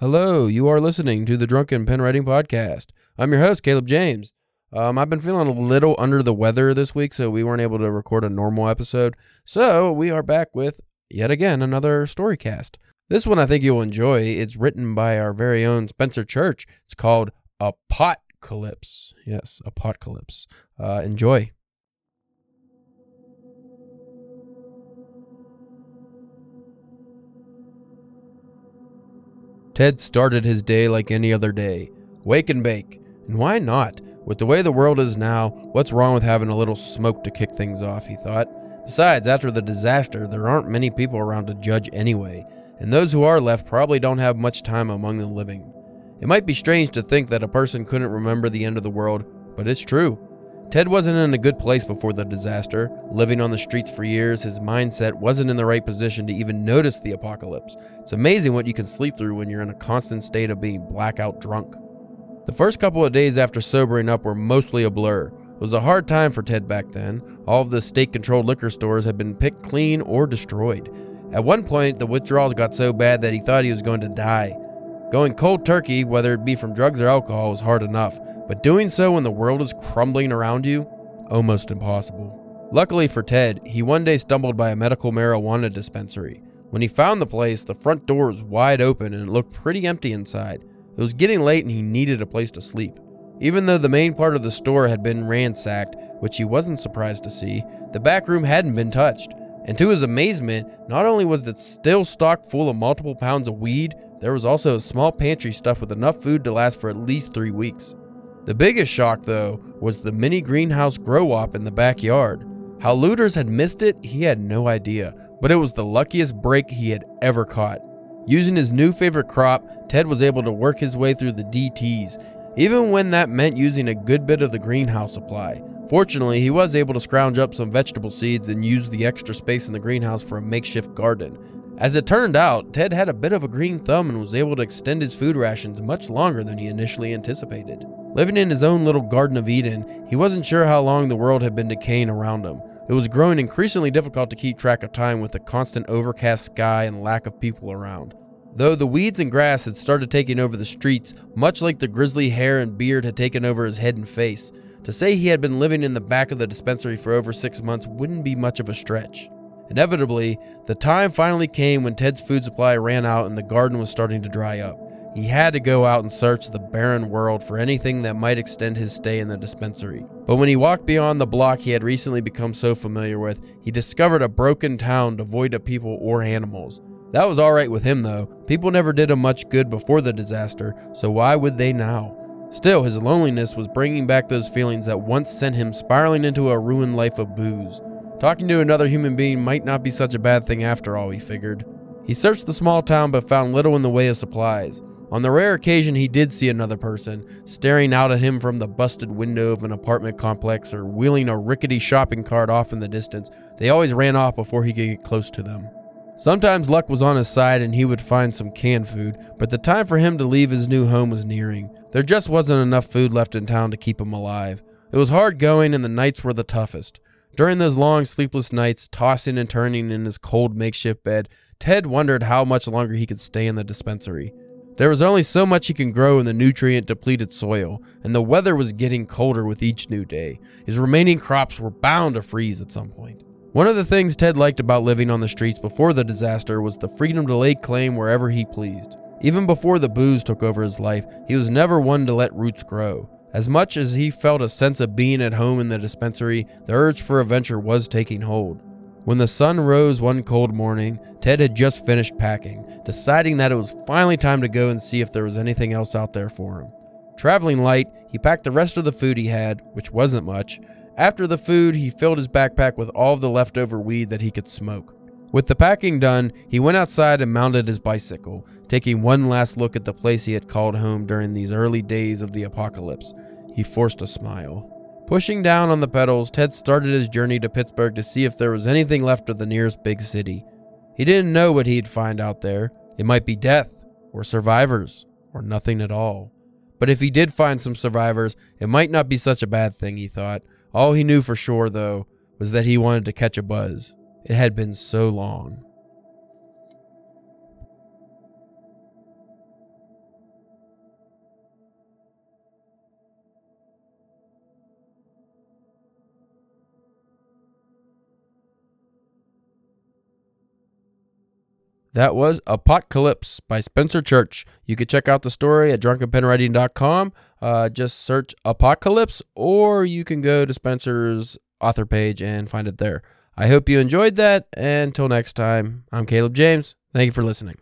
Hello, you are listening to the Drunken Pen Writing Podcast. I'm your host, Caleb James. Um, I've been feeling a little under the weather this week, so we weren't able to record a normal episode. So we are back with yet again another story cast. This one I think you'll enjoy. It's written by our very own Spencer Church. It's called Apocalypse. Yes, Apocalypse. Uh, enjoy. Ted started his day like any other day wake and bake. And why not? With the way the world is now, what's wrong with having a little smoke to kick things off, he thought. Besides, after the disaster, there aren't many people around to judge anyway, and those who are left probably don't have much time among the living. It might be strange to think that a person couldn't remember the end of the world, but it's true. Ted wasn't in a good place before the disaster. Living on the streets for years, his mindset wasn't in the right position to even notice the apocalypse. It's amazing what you can sleep through when you're in a constant state of being blackout drunk. The first couple of days after sobering up were mostly a blur. It was a hard time for Ted back then. All of the state controlled liquor stores had been picked clean or destroyed. At one point, the withdrawals got so bad that he thought he was going to die. Going cold turkey, whether it be from drugs or alcohol, is hard enough, but doing so when the world is crumbling around you, almost impossible. Luckily for Ted, he one day stumbled by a medical marijuana dispensary. When he found the place, the front door was wide open and it looked pretty empty inside. It was getting late and he needed a place to sleep. Even though the main part of the store had been ransacked, which he wasn't surprised to see, the back room hadn't been touched. And to his amazement, not only was it still stocked full of multiple pounds of weed, there was also a small pantry stuffed with enough food to last for at least three weeks. The biggest shock, though, was the mini greenhouse grow op in the backyard. How looters had missed it, he had no idea, but it was the luckiest break he had ever caught. Using his new favorite crop, Ted was able to work his way through the DTs, even when that meant using a good bit of the greenhouse supply. Fortunately, he was able to scrounge up some vegetable seeds and use the extra space in the greenhouse for a makeshift garden. As it turned out, Ted had a bit of a green thumb and was able to extend his food rations much longer than he initially anticipated. Living in his own little Garden of Eden, he wasn't sure how long the world had been decaying around him. It was growing increasingly difficult to keep track of time with the constant overcast sky and lack of people around. Though the weeds and grass had started taking over the streets, much like the grizzly hair and beard had taken over his head and face, to say he had been living in the back of the dispensary for over six months wouldn't be much of a stretch. Inevitably, the time finally came when Ted's food supply ran out and the garden was starting to dry up. He had to go out and search the barren world for anything that might extend his stay in the dispensary. But when he walked beyond the block he had recently become so familiar with, he discovered a broken town devoid of people or animals. That was alright with him though. People never did him much good before the disaster, so why would they now? Still, his loneliness was bringing back those feelings that once sent him spiraling into a ruined life of booze. Talking to another human being might not be such a bad thing after all, he figured. He searched the small town but found little in the way of supplies. On the rare occasion he did see another person, staring out at him from the busted window of an apartment complex or wheeling a rickety shopping cart off in the distance, they always ran off before he could get close to them. Sometimes luck was on his side and he would find some canned food, but the time for him to leave his new home was nearing. There just wasn't enough food left in town to keep him alive. It was hard going and the nights were the toughest. During those long, sleepless nights, tossing and turning in his cold makeshift bed, Ted wondered how much longer he could stay in the dispensary. There was only so much he could grow in the nutrient depleted soil, and the weather was getting colder with each new day. His remaining crops were bound to freeze at some point. One of the things Ted liked about living on the streets before the disaster was the freedom to lay claim wherever he pleased. Even before the booze took over his life, he was never one to let roots grow. As much as he felt a sense of being at home in the dispensary, the urge for adventure was taking hold. When the sun rose one cold morning, Ted had just finished packing, deciding that it was finally time to go and see if there was anything else out there for him. Traveling light, he packed the rest of the food he had, which wasn't much. After the food, he filled his backpack with all of the leftover weed that he could smoke. With the packing done, he went outside and mounted his bicycle, taking one last look at the place he had called home during these early days of the apocalypse. He forced a smile. Pushing down on the pedals, Ted started his journey to Pittsburgh to see if there was anything left of the nearest big city. He didn't know what he'd find out there. It might be death, or survivors, or nothing at all. But if he did find some survivors, it might not be such a bad thing, he thought. All he knew for sure, though, was that he wanted to catch a buzz. It had been so long. That was Apocalypse by Spencer Church. You can check out the story at drunkenpenwriting.com. Uh, just search Apocalypse, or you can go to Spencer's author page and find it there. I hope you enjoyed that. And until next time, I'm Caleb James. Thank you for listening.